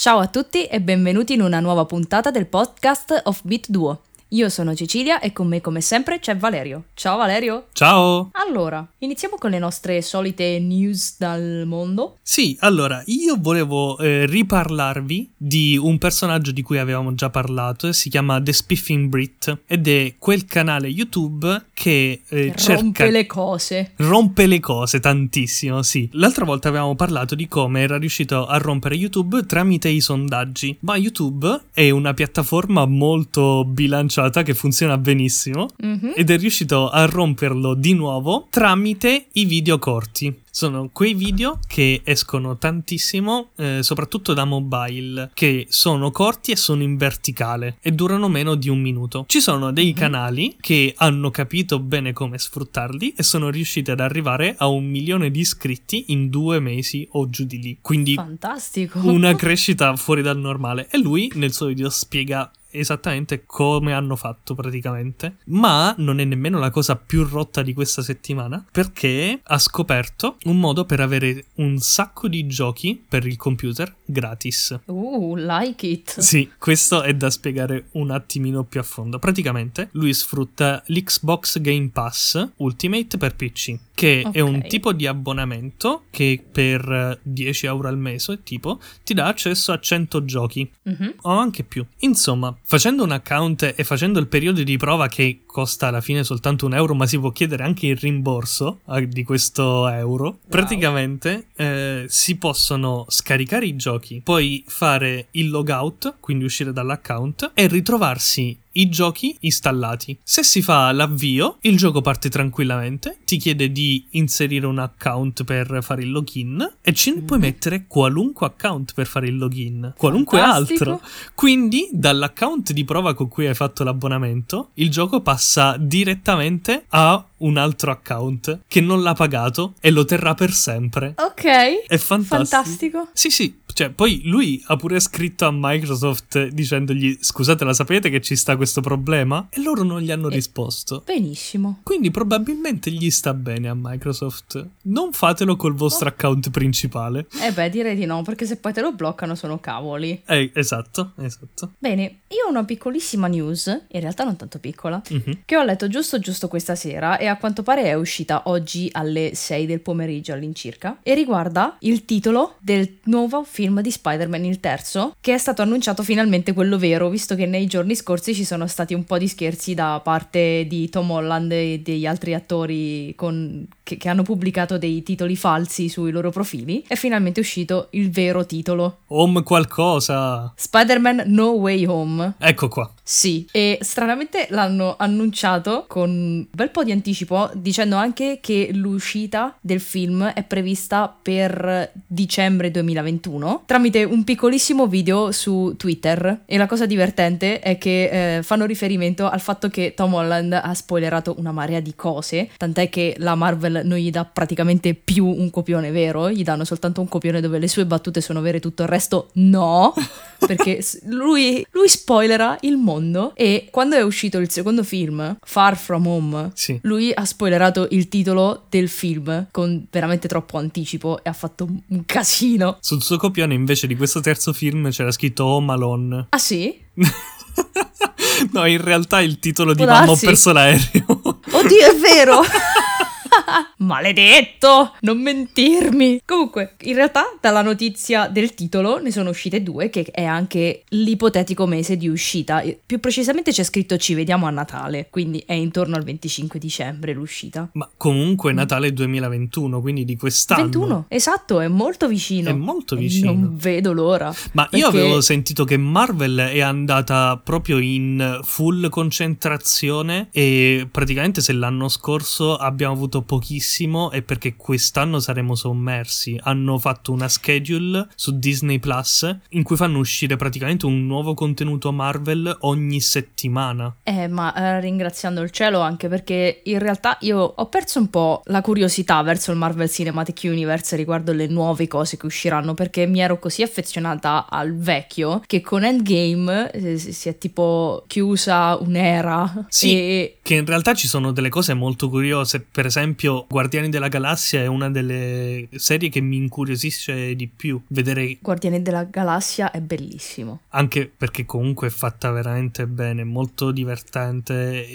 Ciao a tutti e benvenuti in una nuova puntata del podcast of Beat Duo. Io sono Cecilia e con me come sempre c'è Valerio. Ciao Valerio. Ciao. Allora, iniziamo con le nostre solite news dal mondo. Sì, allora, io volevo eh, riparlarvi di un personaggio di cui avevamo già parlato, si chiama The Spiffing Brit ed è quel canale YouTube che, eh, che rompe cerca... le cose. Rompe le cose tantissimo, sì. L'altra volta avevamo parlato di come era riuscito a rompere YouTube tramite i sondaggi, ma YouTube è una piattaforma molto bilanciata che funziona benissimo Mhm. ed è riuscito a romperlo di nuovo tramite i video corti. Sono quei video che escono tantissimo, eh, soprattutto da mobile, che sono corti e sono in verticale e durano meno di un minuto. Ci sono dei canali che hanno capito bene come sfruttarli e sono riusciti ad arrivare a un milione di iscritti in due mesi o giù di lì. Quindi Fantastico. una crescita fuori dal normale. E lui nel suo video spiega esattamente come hanno fatto praticamente. Ma non è nemmeno la cosa più rotta di questa settimana perché ha scoperto un modo per avere un sacco di giochi per il computer gratis. Uh, like it. Sì, questo è da spiegare un attimino più a fondo. Praticamente lui sfrutta l'Xbox Game Pass Ultimate per PC, che è un tipo di abbonamento che per eh, 10 euro al mese, tipo, ti dà accesso a 100 giochi Mhm. o anche più. Insomma, facendo un account e facendo il periodo di prova che costa alla fine soltanto un euro, ma si può chiedere anche il rimborso eh, di questo euro, praticamente eh, si possono scaricare i giochi, poi fare il logout, quindi uscire dall'account, e ritrovarsi i giochi installati. Se si fa l'avvio, il gioco parte tranquillamente, ti chiede di inserire un account per fare il login e ci ne puoi mettere qualunque account per fare il login, qualunque Fantastico. altro. Quindi dall'account di prova con cui hai fatto l'abbonamento, il gioco passa direttamente a un altro account che non l'ha pagato e lo terrà per sempre. Ok. È fantastico. Fantastico. Sì, sì, cioè poi lui ha pure scritto a Microsoft dicendogli scusate, la sapete che ci sta questo problema? E loro non gli hanno E- risposto. Benissimo. Quindi probabilmente gli sta bene a Microsoft. Non fatelo col vostro Oh. account principale. Eh beh, direi di no, perché se poi te lo bloccano sono cavoli. Eh, esatto, esatto. Bene, io ho una piccolissima news, in realtà non tanto piccola, Mhm. che ho letto giusto giusto questa sera e a quanto pare è uscita oggi alle 6 del pomeriggio all'incirca e riguarda il titolo del nuovo film di Spider-Man il terzo che è stato annunciato finalmente quello vero visto che nei giorni scorsi ci sono stati un po' di scherzi da parte di Tom Holland e degli altri attori con- che, che hanno pubblicato dei titoli falsi sui loro profili è finalmente uscito il vero titolo Home qualcosa. Spider-Man No Way Home Ecco qua. sì, e stranamente l'hanno annunciato con un bel po' di anticipo, dicendo anche che l'uscita del film è prevista per dicembre 2021, tramite un piccolissimo video su Twitter. E la cosa divertente è che eh, fanno riferimento al fatto che Tom Holland ha spoilerato una marea di cose, tant'è che la Marvel non gli dà praticamente più un copione vero, gli danno soltanto un copione dove le sue battute sono vere, tutto il resto no perché lui, lui spoilera il mondo e quando è uscito il secondo film, Far From Home, Sì. lui ha spoilerato il titolo del film con veramente troppo anticipo e ha fatto un- casino. Sul suo copione invece di questo terzo film c'era scritto Home Alone. Ah sì? no, in realtà il titolo di Può Mamma ho perso l'aereo. Oddio, è vero! Maledetto! Non mentirmi! Comunque, in realtà, dalla notizia del titolo ne sono uscite due, che è anche l'ipotetico mese di uscita. Più precisamente c'è scritto ci vediamo a Natale, quindi è intorno al 25 dicembre l'uscita. Ma comunque Natale 2021, quindi di quest'anno. 21, esatto, è molto vicino. È molto vicino. Non vedo l'ora. Ma perché... io avevo sentito che Marvel è andata proprio in full concentrazione e praticamente se l'anno scorso abbiamo avuto pochissimo è perché quest'anno saremo sommersi. Hanno fatto una schedule su Disney Plus in cui fanno uscire praticamente un nuovo contenuto Marvel ogni settimana. Eh, ma eh, ringraziando il cielo anche perché in realtà io ho perso un po' la curiosità verso il Marvel Cinematic Universe riguardo le nuove cose che usciranno perché mi ero così affezionata al vecchio che con Endgame eh, si è tipo chiusa un'era. Sì, e... che in realtà ci sono delle cose molto curiose, per esempio Guardiani della Galassia è una delle serie che mi incuriosisce di più vedere... Guardiani della Galassia è bellissimo. Anche perché comunque è fatta veramente bene, molto divertente,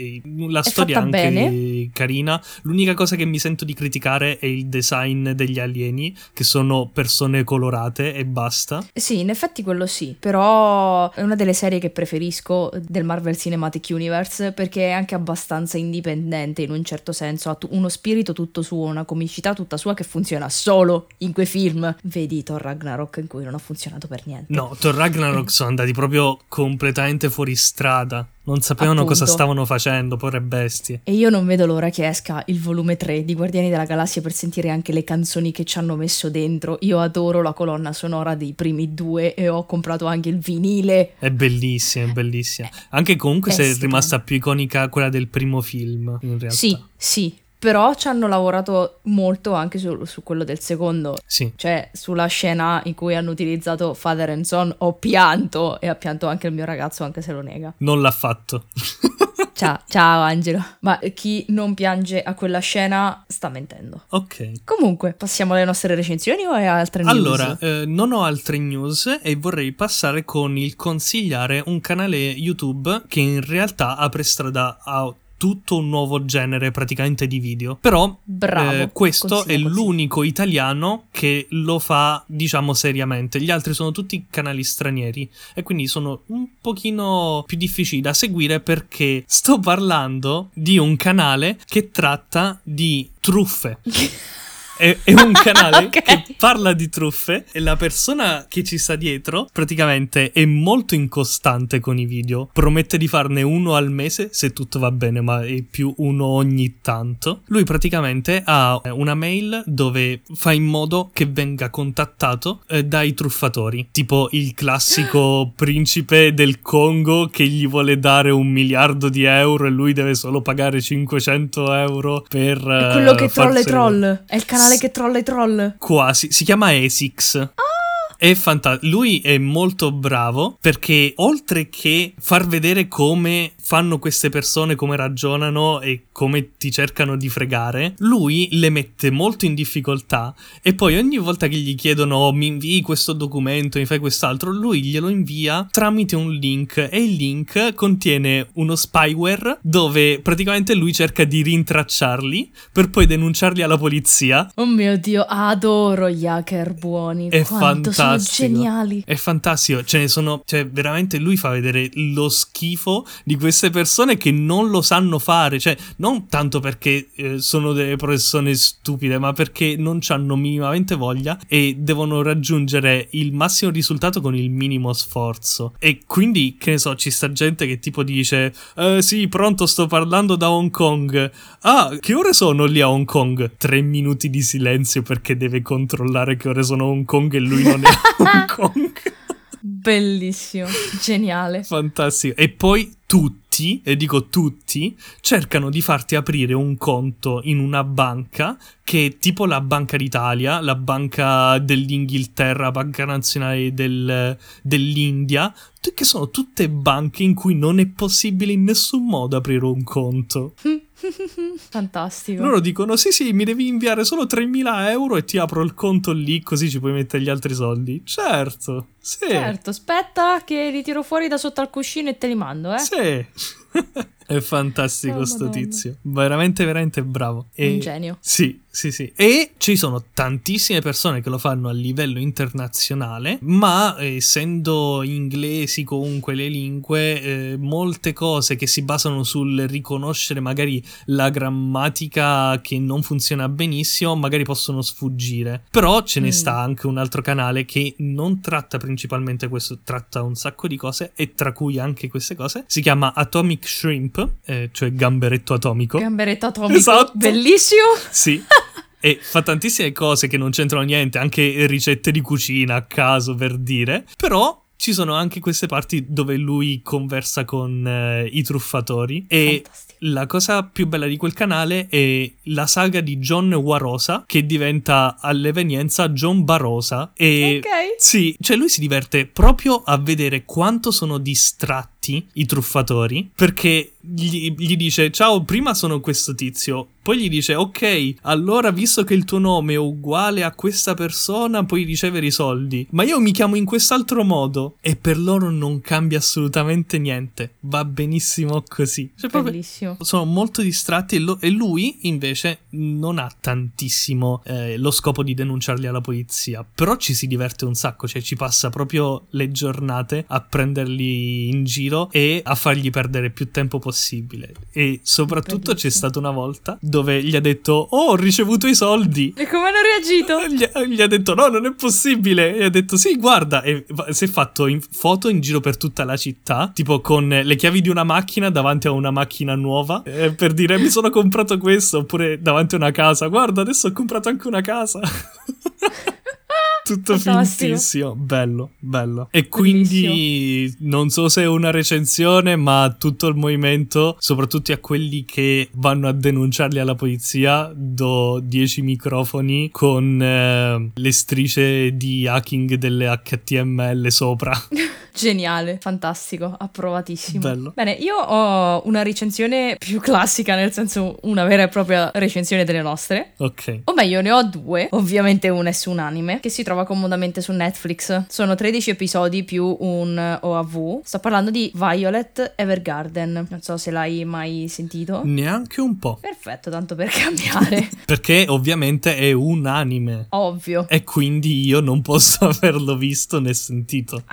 la è storia è anche bene. carina. L'unica cosa che mi sento di criticare è il design degli alieni, che sono persone colorate e basta. Sì, in effetti quello sì, però è una delle serie che preferisco del Marvel Cinematic Universe perché è anche abbastanza indipendente in un certo senso, ha uno spirito tutto suo, una comicità tutta sua che funziona solo in quei film. Vedi Thor Ragnarok in cui non ha funzionato per niente. No, Thor Ragnarok sono andati proprio completamente fuori strada. Non sapevano Appunto. cosa stavano facendo, povere bestie. E io non vedo l'ora che esca il volume 3 di Guardiani della Galassia per sentire anche le canzoni che ci hanno messo dentro. Io adoro la colonna sonora dei primi due e ho comprato anche il vinile. È bellissima, è bellissima. Anche comunque se è rimasta più iconica quella del primo film, in realtà. Sì, sì, però ci hanno lavorato molto anche su, su quello del secondo. Sì. Cioè, sulla scena in cui hanno utilizzato Father and Son ho pianto e ha pianto anche il mio ragazzo, anche se lo nega. Non l'ha fatto. Ciao, ciao Angelo. Ma chi non piange a quella scena sta mentendo. ok. Comunque, passiamo alle nostre recensioni o hai altre news? Allora, eh, non ho altre news e vorrei passare con il consigliare un canale YouTube che in realtà apre strada a tutto un nuovo genere praticamente di video. Però Bravo, eh, questo è l'unico italiano che lo fa, diciamo, seriamente. Gli altri sono tutti canali stranieri e quindi sono un pochino più difficili da seguire perché sto parlando di un canale che tratta di truffe. È, è un canale Ok. che parla di truffe e la persona che ci sta dietro praticamente è molto incostante con i video. Promette di farne uno al mese se tutto va bene, ma è più uno ogni tanto. Lui praticamente ha una mail dove fa in modo che venga contattato eh, dai truffatori, tipo il classico principe del Congo che gli vuole dare un miliardo di euro e lui deve solo pagare 500 euro per... È quello eh, che i farsene- troll. È il canale che trolla i troll. Quasi, si chiama Esix. È fantastico. Lui è molto bravo perché oltre che far vedere come fanno queste persone, come ragionano e come ti cercano di fregare, lui le mette molto in difficoltà e poi ogni volta che gli chiedono "Oh, mi invii questo documento, mi fai quest'altro, lui glielo invia tramite un link e il link contiene uno spyware dove praticamente lui cerca di rintracciarli per poi denunciarli alla polizia Oh mio dio, adoro gli hacker buoni. è Quanto sono fantastico. geniali. È fantastico. Ce ne sono. Cioè, veramente lui fa vedere lo schifo di queste persone che non lo sanno fare. Cioè, non tanto perché eh, sono delle persone stupide, ma perché non hanno minimamente voglia e devono raggiungere il massimo risultato con il minimo sforzo. E quindi, che ne so, ci sta gente che tipo dice: "Eh, Sì, pronto, sto parlando da Hong Kong. Ah, che ore sono lì a Hong Kong? Tre minuti di silenzio perché deve controllare che ore sono a Hong Kong e lui non è Hong Kong. Bellissimo, geniale. Fantastico. E poi tutti, e dico tutti, cercano di farti aprire un conto in una banca che è tipo la Banca d'Italia, la Banca dell'Inghilterra, Banca Nazionale del- dell'India, che sono tutte banche in cui non è possibile in nessun modo aprire un conto. Fantastico. Loro dicono: Sì, sì, mi devi inviare solo 3.000 euro e ti apro il conto lì, così ci puoi mettere gli altri soldi. Certo, sì. Certo, aspetta che li tiro fuori da sotto al cuscino e te li mando, eh. Sì. È fantastico Oh, sto tizio. Veramente, veramente bravo. E- Un genio. Sì, sì, sì. E ci sono tantissime persone che lo fanno a livello internazionale, ma essendo inglesi comunque le lingue, eh, molte cose che si basano sul riconoscere magari la grammatica che non funziona benissimo, magari possono sfuggire. Però ce ne mm. sta anche un altro canale che non tratta principalmente questo, tratta un sacco di cose e tra cui anche queste cose. Si chiama Atomic Shrimp, eh, cioè gamberetto atomico. Gamberetto atomico. Esatto. Bellissimo. Sì. e fa tantissime cose che non c'entrano niente, anche ricette di cucina a caso per dire, però ci sono anche queste parti dove lui conversa con eh, i truffatori e Fantastico. la cosa più bella di quel canale è la saga di John Warosa che diventa all'evenienza John Barosa e Ok. sì, cioè lui si diverte proprio a vedere quanto sono distratti i truffatori perché gli, gli dice ciao prima sono questo tizio. Poi gli dice ok allora visto che il tuo nome è uguale a questa persona puoi ricevere i soldi. Ma io mi chiamo in quest'altro modo e per loro non cambia assolutamente niente. Va benissimo così. Cioè, Bellissimo. sono molto distratti e, lo, e, lui invece non ha tantissimo eh, lo scopo di denunciarli alla polizia. Però ci si diverte un sacco cioè ci passa proprio le giornate a prenderli in giro e a fargli perdere più tempo possibile. E soprattutto c'è stata una volta dove gli ha detto: Oh, ho ricevuto i soldi. E come hanno reagito? Gli, gli, ha detto: No, non è possibile. E ha detto: Sì, guarda. E si è fatto in foto in giro per tutta la città, tipo con le chiavi di una macchina davanti a una macchina nuova, eh, per dire: Mi sono comprato questo. Oppure davanti a una casa: Guarda, adesso ho comprato anche una casa. Tutto Fantastico. fintissimo, bello, bello. E quindi Bellissimo. non so se è una recensione, ma tutto il movimento, soprattutto a quelli che vanno a denunciarli alla polizia, do 10 microfoni con eh, le strisce di hacking delle HTML sopra. Geniale, fantastico, approvatissimo. Bello. Bene, io ho una recensione più classica, nel senso una vera e propria recensione delle nostre. Ok. O meglio, ne ho due. Ovviamente una è su un anime che si trova comodamente su Netflix. Sono 13 episodi più un OAV. Sto parlando di Violet Evergarden. Non so se l'hai mai sentito. Neanche un po'. Perfetto, tanto per cambiare. Perché ovviamente è un anime. Ovvio. E quindi io non posso averlo visto né sentito.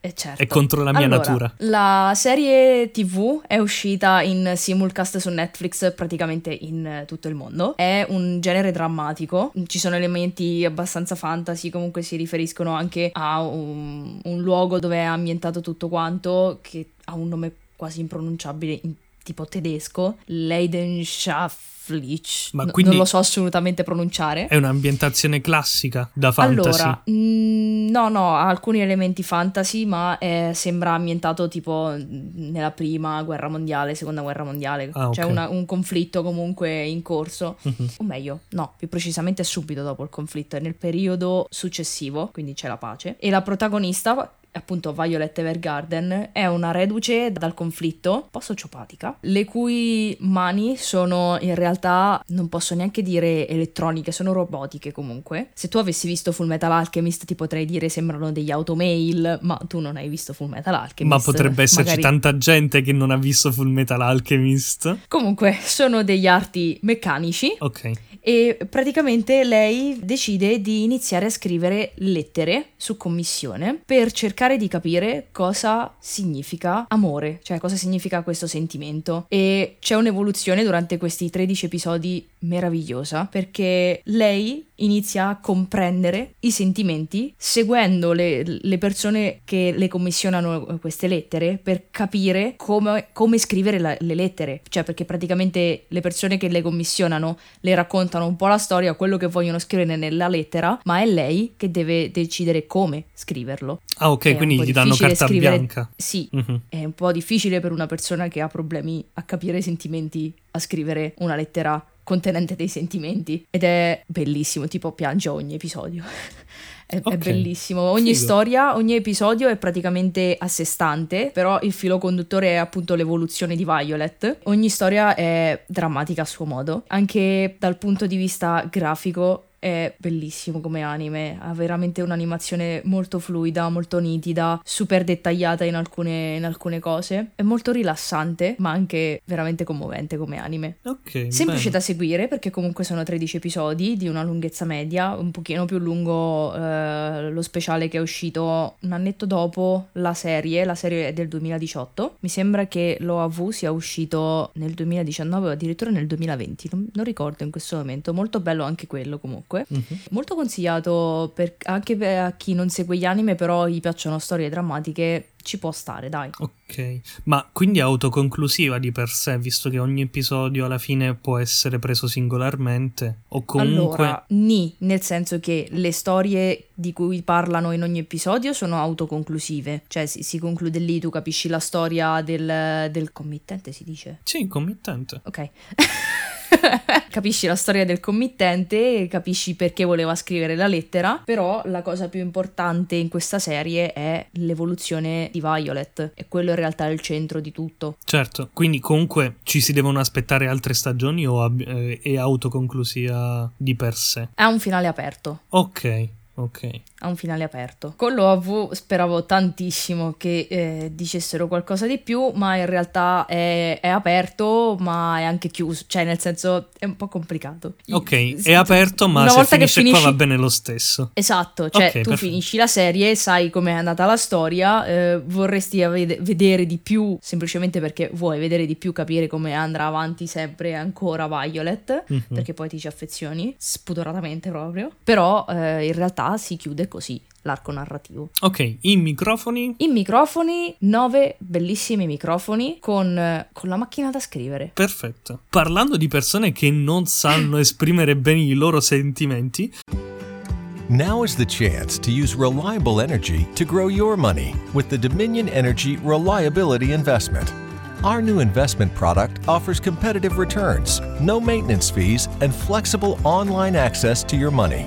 Eh certo. È contro la mia allora, natura. La serie TV è uscita in simulcast su Netflix praticamente in tutto il mondo. È un genere drammatico, ci sono elementi abbastanza fantasy, comunque si riferiscono anche a un, un luogo dove è ambientato tutto quanto, che ha un nome quasi impronunciabile in tipo tedesco, Leidenschaft Fleech. Ma quindi non lo so assolutamente pronunciare. È un'ambientazione classica da fantasy. Allora, mh, mm, no, no, ha alcuni elementi fantasy, ma è, sembra ambientato tipo nella prima guerra mondiale, seconda guerra mondiale. Ah, C'è una, un conflitto comunque in corso. Uh-huh. O meglio, no, più precisamente subito dopo il conflitto, è nel periodo successivo, quindi c'è la pace. E la protagonista appunto Violet Evergarden, è una reduce dal conflitto, un po' sociopatica, le cui mani sono in realtà, non posso neanche dire elettroniche, sono robotiche comunque. Se tu avessi visto Full Metal Alchemist ti potrei dire sembrano degli automail, ma tu non hai visto Full Metal Alchemist. Ma potrebbe esserci magari... tanta gente che non ha visto Full Metal Alchemist. Comunque, sono degli arti meccanici. Ok e praticamente lei decide di iniziare a scrivere lettere su commissione per cercare di capire cosa significa amore, cioè cosa significa questo sentimento. E c'è un'evoluzione durante questi 13 episodi meravigliosa perché lei inizia a comprendere i sentimenti seguendo le, le persone che le commissionano queste lettere per capire come, come scrivere la, le lettere, cioè perché praticamente le persone che le commissionano le raccontano un po' la storia, quello che vogliono scrivere nella lettera, ma è lei che deve decidere come scriverlo. Ah ok, è quindi gli danno carta scrivere... bianca. Sì, uh-huh. è un po' difficile per una persona che ha problemi a capire i sentimenti a scrivere una lettera contenente dei sentimenti ed è bellissimo, tipo piange ogni episodio. È, okay. è, bellissimo. Ogni Figo. storia, ogni episodio è praticamente a sé stante, però il filo conduttore è appunto l'evoluzione di Violet. Ogni storia è drammatica a suo modo. Anche dal punto di vista grafico è bellissimo come anime, ha veramente un'animazione molto fluida, molto nitida, super dettagliata in alcune, in alcune cose, è molto rilassante, ma anche veramente commovente come anime. Ok. Semplice bene. da seguire perché comunque sono 13 episodi di una lunghezza media, un pochino più lungo eh, lo speciale che è uscito un annetto dopo la serie, la serie è del 2018. Mi sembra che l'OAV sia uscito nel 2019 o addirittura nel 2020, non, non ricordo in questo momento. Molto bello anche quello comunque. Mhm. Molto consigliato per- anche per a chi non segue gli anime, però gli piacciono storie drammatiche, ci può stare, dai. Ok, ma quindi è autoconclusiva di per sé, visto che ogni episodio alla fine può essere preso singolarmente o comunque... Allora, ni, nel senso che le storie di cui parlano in ogni episodio sono autoconclusive, cioè si, si conclude lì, tu capisci la storia del, del committente, si dice? Sì, committente. Ok. capisci la storia del committente, capisci perché voleva scrivere la lettera, però la cosa più importante in questa serie è l'evoluzione di Violet e quello in realtà è il centro di tutto. Certo, quindi comunque ci si devono aspettare altre stagioni o ab- eh, è autoconclusiva di per sé? Ha un finale aperto. Ok, ok. ha un finale aperto. Con l'OAV speravo tantissimo che eh, dicessero qualcosa di più, ma in realtà è, è aperto, ma è anche chiuso, cioè nel senso è un po' complicato. Ok, è aperto, ma Una se finisce finisci- qua va bene lo stesso. Esatto, cioè Ok, tu perfetto. finisci la serie, sai com'è andata la storia, eh, vorresti avede- vedere di più, semplicemente perché vuoi vedere di più, capire come andrà avanti sempre ancora Violet, Mhm. perché poi ti ci affezioni, spudoratamente proprio, però eh, in realtà si chiude così l'arco narrativo. Ok, i microfoni. I microfoni, nove bellissimi microfoni con, con la macchina da scrivere. Perfetto. Parlando di persone che non sanno esprimere bene i loro sentimenti, Now is the chance to use reliable energy to grow your money with the Dominion Energy Reliability Investment. Our new investment product offers competitive returns, no maintenance fees, and flexible online access to your money.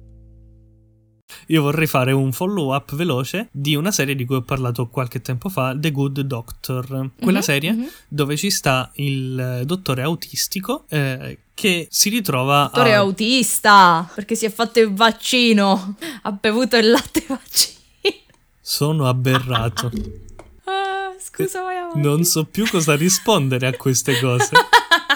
io vorrei fare un follow up veloce di una serie di cui ho parlato qualche tempo fa, The Good Doctor. Quella Mhm, serie mhm. dove ci sta il dottore autistico eh, che si ritrova Dottore a... autista, perché si è fatto il vaccino, ha bevuto il latte vaccino. Sono aberrato. Ah, scusa, vai avanti. Non so più cosa rispondere a queste cose.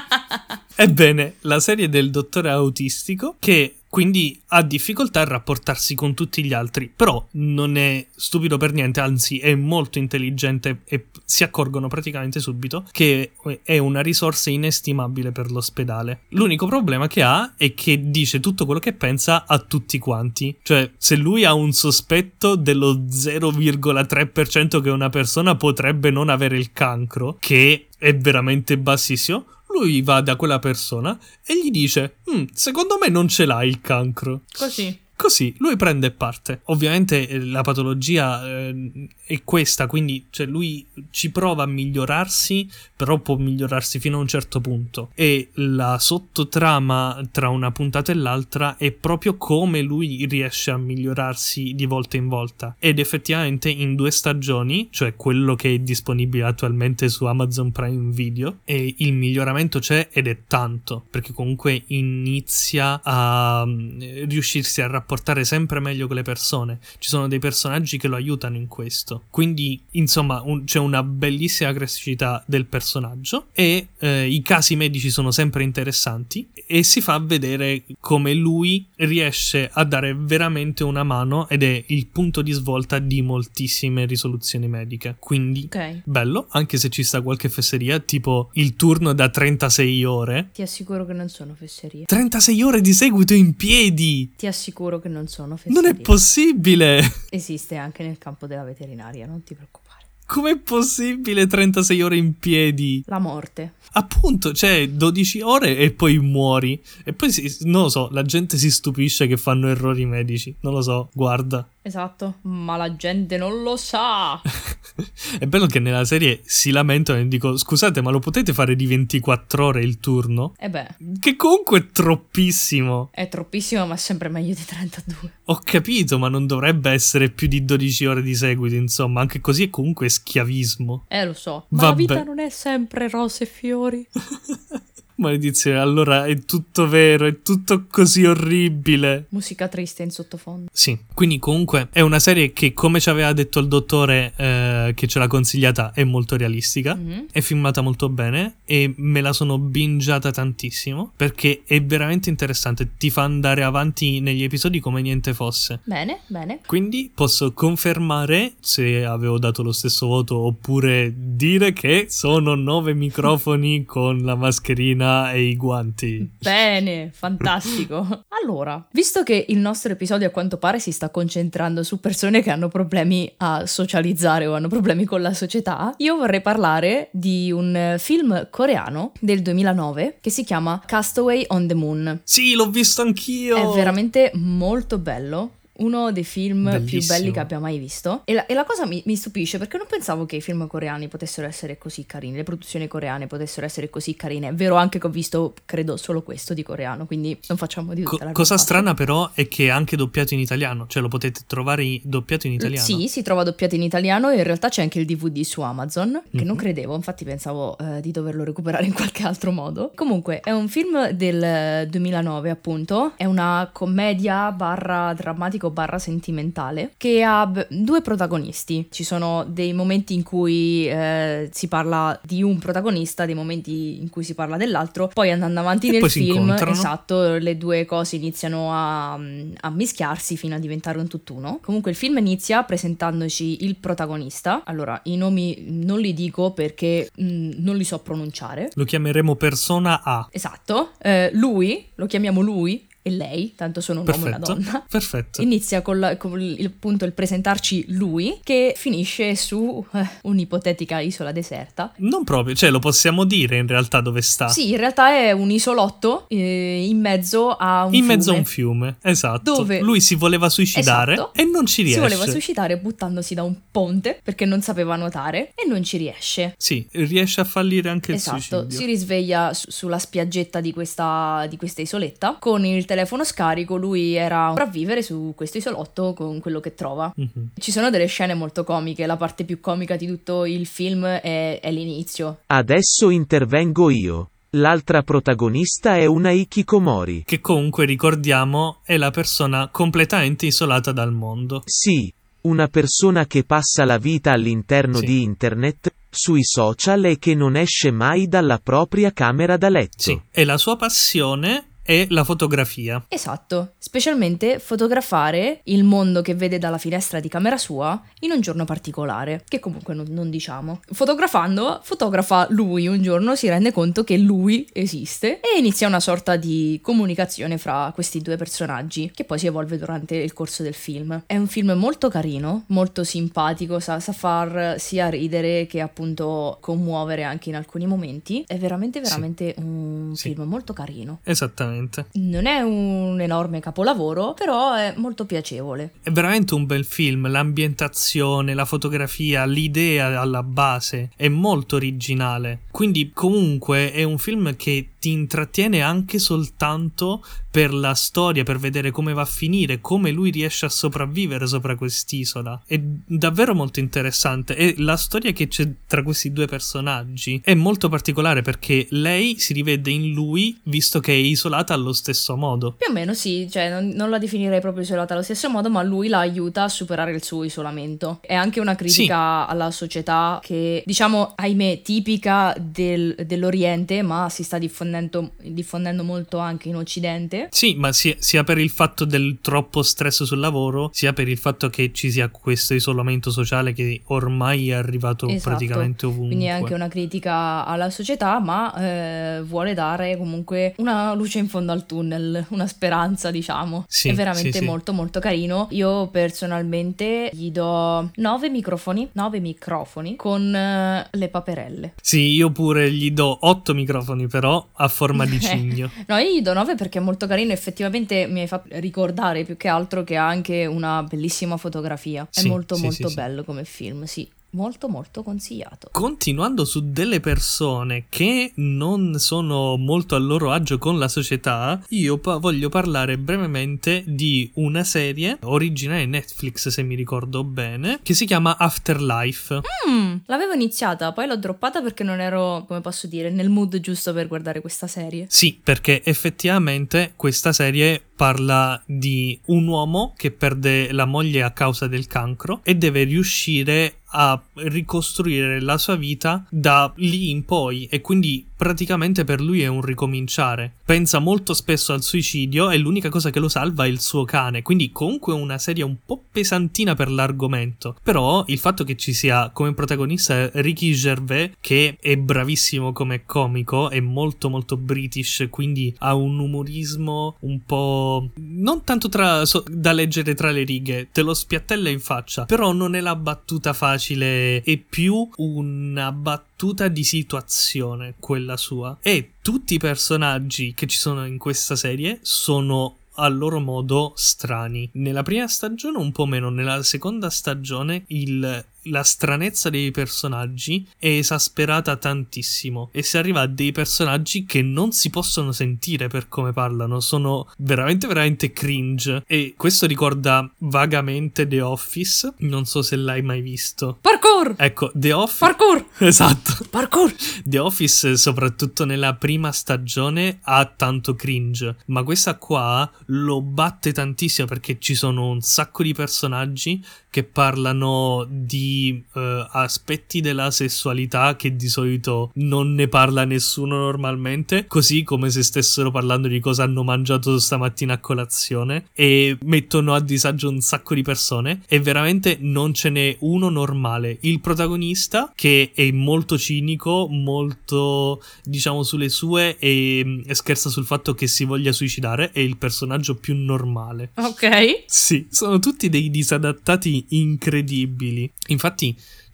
Ebbene, la serie del dottore autistico che quindi ha difficoltà a rapportarsi con tutti gli altri, però non è stupido per niente, anzi è molto intelligente e si accorgono praticamente subito che è una risorsa inestimabile per l'ospedale. L'unico problema che ha è che dice tutto quello che pensa a tutti quanti, cioè se lui ha un sospetto dello 0,3% che una persona potrebbe non avere il cancro, che è veramente bassissimo, lui va da quella persona e gli dice: "Mm, Secondo me non ce l'hai il cancro. Così. Così lui prende parte. Ovviamente eh, la patologia eh, è questa, quindi cioè, lui ci prova a migliorarsi, però può migliorarsi fino a un certo punto. E la sottotrama tra una puntata e l'altra è proprio come lui riesce a migliorarsi di volta in volta. Ed effettivamente in due stagioni, cioè quello che è disponibile attualmente su Amazon Prime Video, e il miglioramento c'è ed è tanto, perché comunque inizia a mm, riuscirsi a rapportare sempre meglio con le persone. Ci sono dei personaggi che lo aiutano in questo. Quindi, insomma, un- c'è una bellissima crescita del personaggio e eh, i casi medici sono sempre interessanti e si fa vedere come lui riesce a dare veramente una mano ed è il punto di svolta di moltissime risoluzioni mediche. Quindi Ok. bello, anche se ci sta qualche fesseria, tipo il turno da 36 ore. Ti assicuro che non sono fesserie. 36 ore di seguito in piedi! Ti assicuro che non sono fesserie. Non è possibile! Esiste anche nel campo della veterinaria, non ti preoccupare. Com'è possibile 36 ore in piedi? La morte. Appunto, cioè 12 ore e poi muori. E poi, si- non lo so, la gente si stupisce che fanno errori medici. Non lo so, guarda. Esatto, ma la gente non lo sa. È bello che nella serie si lamentano e dico scusate ma lo potete fare di 24 ore il turno? E beh, Che comunque è troppissimo. è troppissimo, ma è sempre meglio di 32. Ho capito ma non dovrebbe essere più di 12 ore di seguito insomma, anche così è comunque schiavismo. Eh, lo so. Ma la vita non è sempre rose e fiori. Maledizione, allora è tutto vero, è tutto così orribile. Musica triste in sottofondo. Sì, quindi comunque è una serie che come ci aveva detto il dottore eh, che ce l'ha consigliata è molto realistica, Mhm. è filmata molto bene e me la sono bingiata tantissimo perché è veramente interessante, ti fa andare avanti negli episodi come niente fosse. Bene, bene. Quindi posso confermare se avevo dato lo stesso voto oppure dire che sono nove microfoni con la mascherina e i guanti. Bene, fantastico. Allora, visto che il nostro episodio a quanto pare si sta concentrando su persone che hanno problemi a socializzare o hanno problemi con la società, io vorrei parlare di un film coreano del 2009 che si chiama Castaway on the Moon. Sì, l'ho visto anch'io. È veramente molto bello. Uno dei film più Bellissimo. belli che abbia mai visto. E la, e la cosa mi, mi stupisce perché non pensavo che i film coreani potessero essere così carini, le produzioni coreane potessero essere così carine. È vero anche che ho visto, credo, solo questo di coreano, quindi non facciamo di Co- tutta la cosa strana però è che è anche doppiato in italiano, cioè lo potete trovare i- doppiato in italiano. Sì, si trova doppiato in italiano e in realtà c'è anche il DVD su Amazon, che non Mhm. credevo, infatti pensavo eh, di doverlo recuperare in qualche altro modo. Comunque, è un film del eh, 2009 appunto, è una commedia barra drammatico barra sentimentale che ha b- due protagonisti. Ci sono dei momenti in cui eh, si parla di un protagonista, dei momenti in cui si parla dell'altro, poi andando avanti E nel film, esatto, le due cose iniziano a, a mischiarsi fino a diventare un tutt'uno. Comunque il film inizia presentandoci il protagonista. Allora, i nomi non li dico perché mh, non li so pronunciare. Lo chiameremo persona A. Esatto, eh, lui, lo chiamiamo lui e lei, tanto sono un uomo e una Perfetto. donna. Perfetto. Inizia con, con il, appunto il presentarci lui che finisce su eh, un'ipotetica isola deserta Non proprio, cioè lo possiamo dire in realtà dove sta. Sì, in realtà è un isolotto eh, in mezzo a un in fiume. mezzo a un fiume, esatto. Dove- Lui si voleva suicidare Esatto. e non ci Si riesce. voleva suicidare buttandosi da un ponte perché non sapeva nuotare e non ci riesce. Sì, riesce a fallire anche il Esatto, suicidio. si risveglia su- sulla spiaggetta di questa, di questa isoletta con il telefono scarico. Lui era a sopravvivere su questo isolotto con quello che trova. Mhm. Ci sono delle scene molto comiche. La parte più comica di tutto il film è, è l'inizio. Adesso intervengo io. L'altra protagonista è una Ikikomori. Che comunque ricordiamo è la persona completamente isolata dal mondo. Sì, una persona che passa la vita all'interno Sì. di internet, sui social e che non esce mai dalla propria camera da letto. Sì. E la sua passione è la fotografia. Esatto, specialmente fotografare il mondo che vede dalla finestra di camera sua in un giorno particolare, che comunque non, non diciamo. Fotografando, fotografa lui un giorno, si rende conto che lui esiste e inizia una sorta di comunicazione fra questi due personaggi, che poi si evolve durante il corso del film. È un film molto carino, molto simpatico, sa, sa far sia ridere che appunto commuovere anche in alcuni momenti. È veramente, Sì. veramente un Sì. film molto carino. Esattamente. Non è un enorme capolavoro, però è molto piacevole. È veramente un bel film, l'ambientazione, la fotografia, l'idea alla base è molto originale. Quindi comunque è un film che ti intrattiene anche soltanto per la storia, per vedere come va a finire, come lui riesce a sopravvivere sopra quest'isola. È davvero molto interessante e la storia che c'è tra questi due personaggi è molto particolare perché lei si rivede in lui visto che è isolata allo stesso modo. Più o meno sì, cioè non, non la definirei proprio isolata allo stesso modo, ma lui la aiuta a superare il suo isolamento. È anche una critica alla società che, diciamo, ahimè, tipica del- dell'Oriente, ma si sta diffondendo, diffondendo molto anche in Occidente. Sì, ma sia, sia per il fatto del troppo stress sul lavoro, sia per il fatto che ci sia questo isolamento sociale che ormai è arrivato Esatto. praticamente ovunque. Quindi è anche una critica alla società, ma eh, vuole dare comunque una luce in fondo al tunnel, una speranza, diciamo. Sì, è veramente sì, sì. molto molto carino. Io personalmente gli do 9 microfoni, 9 microfoni con eh, le paperelle. Sì, io pure gli do otto microfoni, però a forma di cigno. No, io gli do 9 perché è molto carino, effettivamente mi hai fatto ricordare più che altro che ha anche una bellissima fotografia. È Sì, molto sì, molto sì. bello come film, sì. Molto molto consigliato. Continuando su delle persone che non sono molto a loro agio con la società, io pa- voglio parlare brevemente di una serie originale Netflix, se mi ricordo bene, che si chiama Afterlife. Mm, l'avevo iniziata, poi l'ho droppata perché non ero, come posso dire, nel mood giusto per guardare questa serie. Sì, perché effettivamente questa serie parla di un uomo che perde la moglie a causa del cancro e deve riuscire a ricostruire la sua vita da lì in poi. E quindi praticamente per lui è un ricominciare. Pensa molto spesso al suicidio e l'unica cosa che lo salva è il suo cane, quindi comunque una serie un po' pesantina per l'argomento. Però il fatto che ci sia come protagonista Ricky Gervais che è bravissimo come comico, è molto molto british, quindi ha un umorismo un po' non tanto tra- so- da leggere tra le righe, te lo spiattella in faccia, però non è la battuta facile, è più una battuta di situazione quella sua. E tutti i personaggi che ci sono in questa serie sono a loro modo strani. Nella prima stagione un po' meno, nella seconda stagione il- la stranezza dei personaggi è esasperata tantissimo e si arriva a dei personaggi che non si possono sentire per come parlano, sono veramente veramente cringe e questo ricorda vagamente The Office, non so se l'hai mai visto. Parkour! Ecco, The Office Parkour! Esatto. Parkour! The Office, soprattutto nella prima stagione, ha tanto cringe, ma questa qua lo batte tantissimo perché ci sono un sacco di personaggi che parlano di eh, aspetti della sessualità che di solito non ne parla nessuno normalmente, così come se stessero parlando di cosa hanno mangiato stamattina a colazione e mettono a disagio un sacco di persone e veramente non ce n'è uno normale. Il protagonista che è molto cinico, molto diciamo sulle sue e, e scherza sul fatto che si voglia suicidare è il personaggio più normale. Ok. Sì, sono tutti dei disadattati incredibili. Infatti,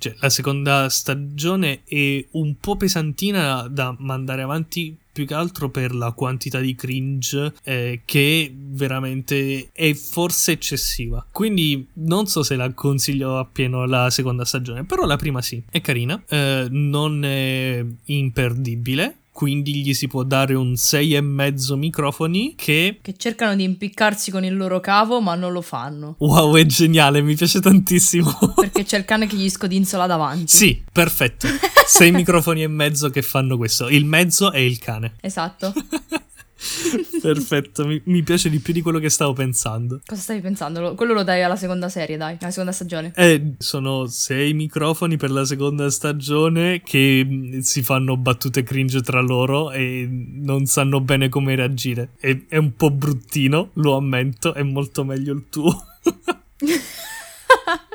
cioè, la seconda stagione è un po' pesantina da mandare avanti più che altro per la quantità di cringe eh, che veramente è forse eccessiva. Quindi non so se la consiglio appieno la seconda stagione, però la prima sì, è carina, eh, non è imperdibile. Quindi gli si può dare un 6,5 microfoni che Che cercano di impiccarsi con il loro cavo, ma non lo fanno. Wow, è geniale, mi piace tantissimo. Perché c'è il cane che gli scodinzola davanti. sì, perfetto. Sei microfoni e mezzo che fanno questo. Il mezzo è il cane. Esatto. Perfetto, mi, mi piace di più di quello che stavo pensando. Cosa stavi pensando? Lo- Quello lo dai alla seconda serie, dai. Alla seconda stagione. Eh, sono sei microfoni per la seconda stagione che mh, si fanno battute cringe tra loro e non sanno bene come reagire. È, è un po' bruttino, lo ammetto, è molto meglio il tuo.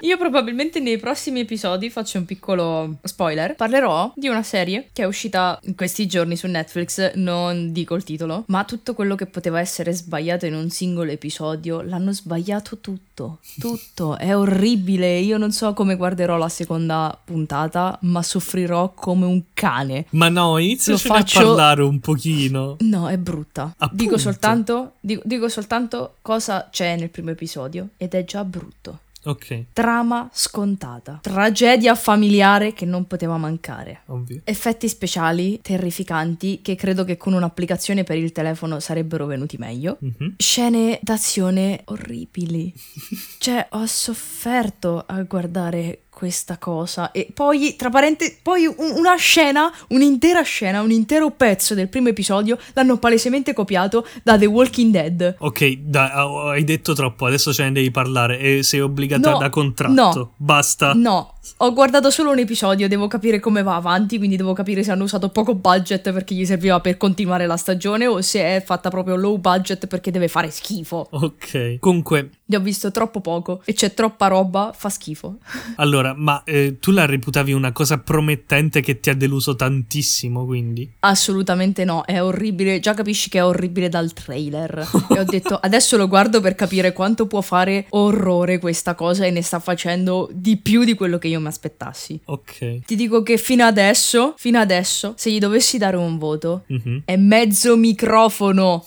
Io probabilmente nei prossimi episodi faccio un piccolo spoiler. Parlerò di una serie che è uscita in questi giorni su Netflix, non dico il titolo, ma tutto quello che poteva essere sbagliato in un singolo episodio l'hanno sbagliato tutto. Tutto, è orribile. Io non so come guarderò la seconda puntata, ma soffrirò come un cane. Ma no, inizia Lo a faccio- parlare un pochino. No, è brutta. Appunto. Dico soltanto, dico, dico soltanto cosa c'è nel primo episodio ed è già brutto. Ok, Trama scontata. Tragedia familiare che non poteva mancare. ovvio. Effetti speciali terrificanti che credo che con un'applicazione per il telefono sarebbero venuti meglio. Mhm. Scene d'azione orribili. Cioè, ho sofferto a guardare questa cosa. E poi, tra parentesi, poi un- una scena, un'intera scena, un intero pezzo del primo episodio l'hanno palesemente copiato da The Walking Dead. Ok, dai, hai detto troppo, adesso ce ne devi parlare e sei obbligata No, da contratto. no. Basta. No, ho guardato solo un episodio, devo capire come va avanti, quindi devo capire se hanno usato poco budget perché gli serviva per continuare la stagione o se è fatta proprio low budget perché deve fare schifo. Ok. Comunque, Ne ho visto troppo poco e c'è troppa roba, fa schifo. allora, ma eh, tu la reputavi una cosa promettente che ti ha deluso tantissimo, quindi? Assolutamente no, è orribile, già capisci che è orribile dal trailer. e ho detto adesso lo guardo per capire quanto può fare orrore questa cosa e ne sta facendo di più di quello che io io mi aspettassi. Ok. Ti dico che fino adesso, fino adesso, se gli dovessi dare un voto, Mhm. è mezzo microfono.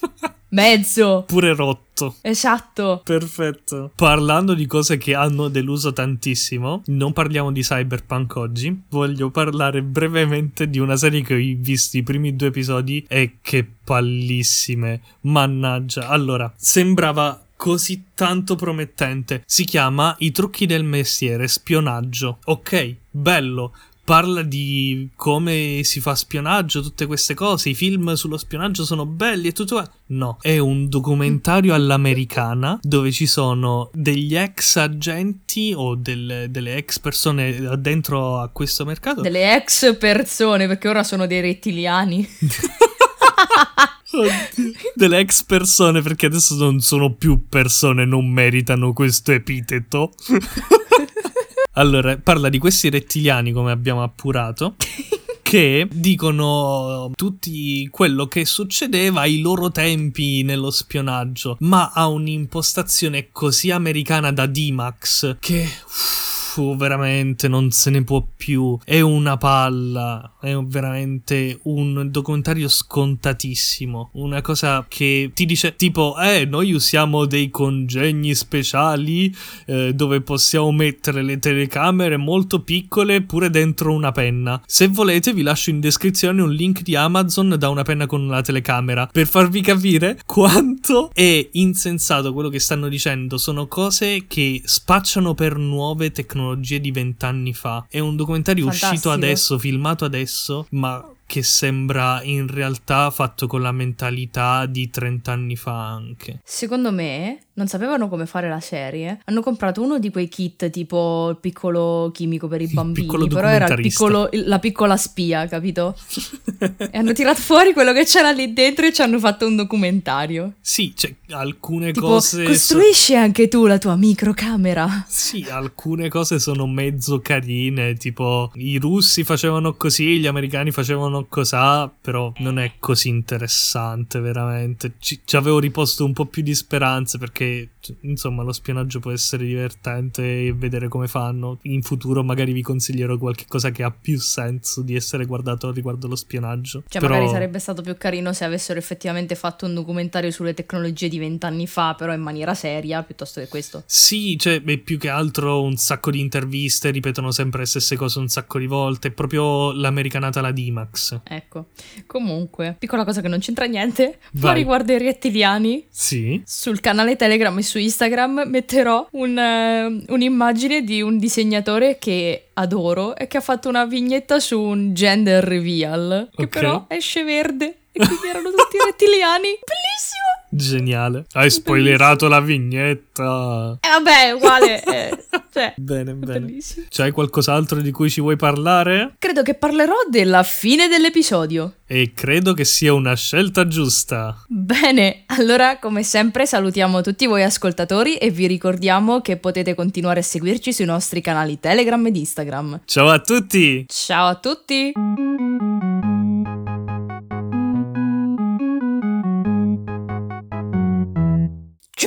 mezzo. Pure rotto. Esatto. Perfetto. Parlando di cose che hanno deluso tantissimo, non parliamo di Cyberpunk oggi. Voglio parlare brevemente di una serie che ho visto i primi due episodi e che pallissime. Mannaggia. Allora, sembrava così tanto promettente. Si chiama I trucchi del mestiere, spionaggio. Ok, bello. Parla di come si fa spionaggio, tutte queste cose. I film sullo spionaggio sono belli e tutto. No, è un documentario all'americana dove ci sono degli ex agenti o del- delle ex persone dentro a questo mercato. Delle ex persone, perché ora sono dei rettiliani. Delle ex persone perché adesso non sono più persone, non meritano questo epiteto. allora, parla di questi rettiliani come abbiamo appurato. Che dicono tutti quello che succedeva ai loro tempi nello spionaggio, ma ha un'impostazione così americana da D-Max che uff, veramente non se ne può più. È una palla, è veramente un documentario scontatissimo. Una cosa che ti dice tipo, eh, noi usiamo dei congegni speciali eh, dove possiamo mettere le telecamere molto piccole pure dentro una penna. Se volete vi lascio in descrizione un link di Amazon da una penna con una telecamera per farvi capire quanto è insensato quello che stanno dicendo. Sono cose che spacciano per nuove tecnologie di vent'anni fa. È un documentario uscito Fantastico. adesso, filmato adesso, ma che sembra in realtà fatto con la mentalità di 30 anni fa anche. Secondo me non sapevano come fare la serie. Hanno comprato uno di quei kit tipo il piccolo chimico per i bambini. però era piccolo, la piccola spia, capito? e hanno tirato fuori quello che c'era lì dentro e ci hanno fatto un documentario. Sì, c'è alcune Tipo, cose... so- costruisci anche tu la tua microcamera. Sì, alcune cose sono mezzo carine, tipo i russi facevano così, gli americani facevano cosà, però non è così interessante veramente. Ci, ci avevo riposto un po' più di speranze perché, c- insomma, lo spionaggio può essere divertente e vedere come fanno. In futuro magari vi consiglierò qualche cosa che ha più senso di essere guardato riguardo lo spionaggio. Cioè, Però- magari sarebbe stato più carino se avessero effettivamente fatto un documentario sulle tecnologie di vent'anni fa, però in maniera seria, piuttosto che questo. Sì, cioè, beh, più che altro un sacco di interviste, ripetono sempre le stesse cose un sacco di volte, è proprio l'americanata la D-Max. Ecco. Comunque, piccola cosa che non c'entra niente, ma Vai. riguardo i rettiliani, Sì. sul canale Telegram e su Instagram metterò un, eh, un'immagine di un disegnatore che adoro e che ha fatto una vignetta su un gender reveal, che Ok. però esce verde e quindi erano tutti rettiliani. Bellissimo! Geniale. Hai spoilerato la vignetta. E vabbè, uguale. eh, cioè, Bene, bene. bellissimo. C'hai qualcos'altro di cui ci vuoi parlare? Credo che parlerò della fine dell'episodio. E credo che sia una scelta giusta. Bene, allora come sempre salutiamo tutti voi ascoltatori e vi ricordiamo che potete continuare a seguirci sui nostri canali Telegram ed Instagram. Ciao a tutti! Ciao a tutti!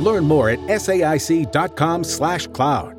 Learn more at saic.com/cloud.